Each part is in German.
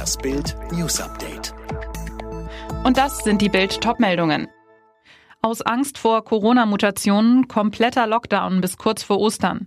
Das Bild News Update. Und das sind die Bild Topmeldungen. Aus Angst vor Corona-Mutationen kompletter Lockdown bis kurz vor Ostern.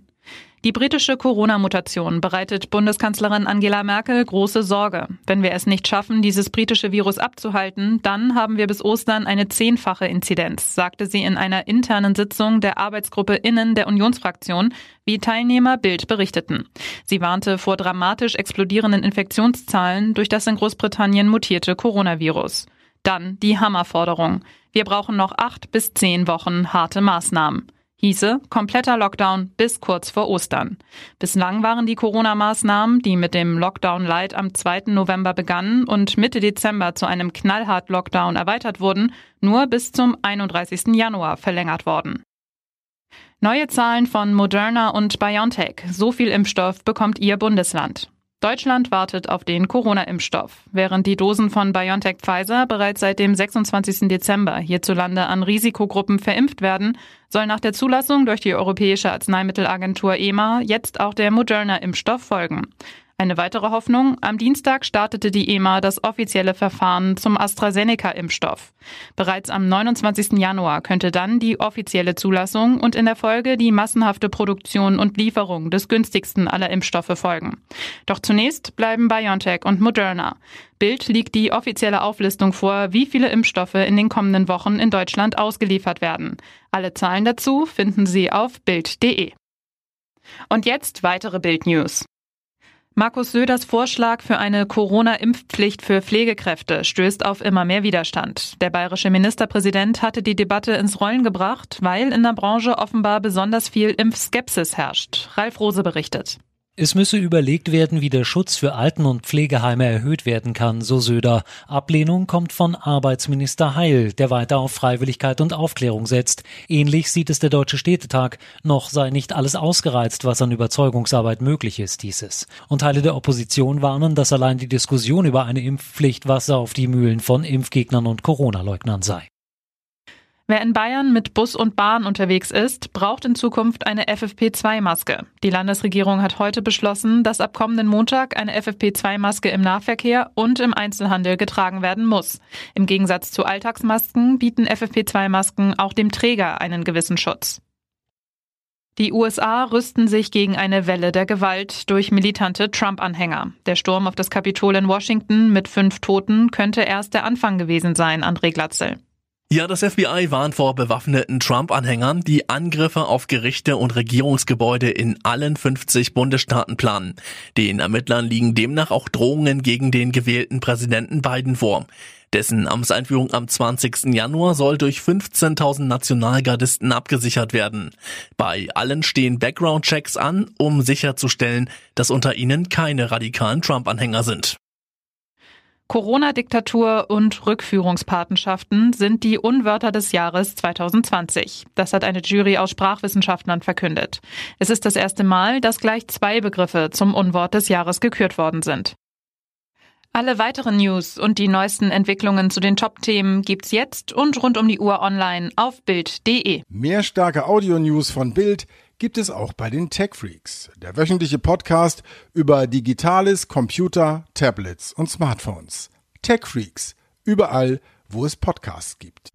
Die britische Corona-Mutation bereitet Bundeskanzlerin Angela Merkel große Sorge. Wenn wir es nicht schaffen, dieses britische Virus abzuhalten, dann haben wir bis Ostern eine zehnfache Inzidenz, sagte sie in einer internen Sitzung der Arbeitsgruppe Innen der Unionsfraktion, wie Teilnehmer Bild berichteten. Sie warnte vor dramatisch explodierenden Infektionszahlen durch das in Großbritannien mutierte Coronavirus. Dann die Hammerforderung. Wir brauchen noch acht bis zehn Wochen harte Maßnahmen hieße kompletter Lockdown bis kurz vor Ostern. Bislang waren die Corona-Maßnahmen, die mit dem Lockdown Light am 2. November begannen und Mitte Dezember zu einem knallhart Lockdown erweitert wurden, nur bis zum 31. Januar verlängert worden. Neue Zahlen von Moderna und BioNTech. So viel Impfstoff bekommt ihr Bundesland. Deutschland wartet auf den Corona-Impfstoff. Während die Dosen von BioNTech Pfizer bereits seit dem 26. Dezember hierzulande an Risikogruppen verimpft werden, soll nach der Zulassung durch die Europäische Arzneimittelagentur EMA jetzt auch der Moderna-Impfstoff folgen. Eine weitere Hoffnung, am Dienstag startete die EMA das offizielle Verfahren zum AstraZeneca-Impfstoff. Bereits am 29. Januar könnte dann die offizielle Zulassung und in der Folge die massenhafte Produktion und Lieferung des günstigsten aller Impfstoffe folgen. Doch zunächst bleiben BioNTech und Moderna. Bild liegt die offizielle Auflistung vor, wie viele Impfstoffe in den kommenden Wochen in Deutschland ausgeliefert werden. Alle Zahlen dazu finden Sie auf Bild.de. Und jetzt weitere Bild News. Markus Söders Vorschlag für eine Corona-Impfpflicht für Pflegekräfte stößt auf immer mehr Widerstand. Der bayerische Ministerpräsident hatte die Debatte ins Rollen gebracht, weil in der Branche offenbar besonders viel Impfskepsis herrscht. Ralf Rose berichtet. Es müsse überlegt werden, wie der Schutz für Alten- und Pflegeheime erhöht werden kann, so Söder. Ablehnung kommt von Arbeitsminister Heil, der weiter auf Freiwilligkeit und Aufklärung setzt. Ähnlich sieht es der Deutsche Städtetag. Noch sei nicht alles ausgereizt, was an Überzeugungsarbeit möglich ist, hieß es. Und Teile der Opposition warnen, dass allein die Diskussion über eine Impfpflicht Wasser auf die Mühlen von Impfgegnern und Corona-Leugnern sei. Wer in Bayern mit Bus und Bahn unterwegs ist, braucht in Zukunft eine FFP2-Maske. Die Landesregierung hat heute beschlossen, dass ab kommenden Montag eine FFP2-Maske im Nahverkehr und im Einzelhandel getragen werden muss. Im Gegensatz zu Alltagsmasken bieten FFP2-Masken auch dem Träger einen gewissen Schutz. Die USA rüsten sich gegen eine Welle der Gewalt durch militante Trump-Anhänger. Der Sturm auf das Kapitol in Washington mit fünf Toten könnte erst der Anfang gewesen sein, André Glatzel. Ja, das FBI warnt vor bewaffneten Trump-Anhängern, die Angriffe auf Gerichte und Regierungsgebäude in allen 50 Bundesstaaten planen. Den Ermittlern liegen demnach auch Drohungen gegen den gewählten Präsidenten Biden vor. Dessen Amtseinführung am 20. Januar soll durch 15.000 Nationalgardisten abgesichert werden. Bei allen stehen Background-Checks an, um sicherzustellen, dass unter ihnen keine radikalen Trump-Anhänger sind. Corona-Diktatur und Rückführungspatenschaften sind die Unwörter des Jahres 2020. Das hat eine Jury aus Sprachwissenschaftlern verkündet. Es ist das erste Mal, dass gleich zwei Begriffe zum Unwort des Jahres gekürt worden sind. Alle weiteren News und die neuesten Entwicklungen zu den Top-Themen gibt's jetzt und rund um die Uhr online auf Bild.de. Mehr starke Audio-News von Bild gibt es auch bei den Tech Freaks, der wöchentliche Podcast über Digitales, Computer, Tablets und Smartphones. Tech Freaks, überall, wo es Podcasts gibt.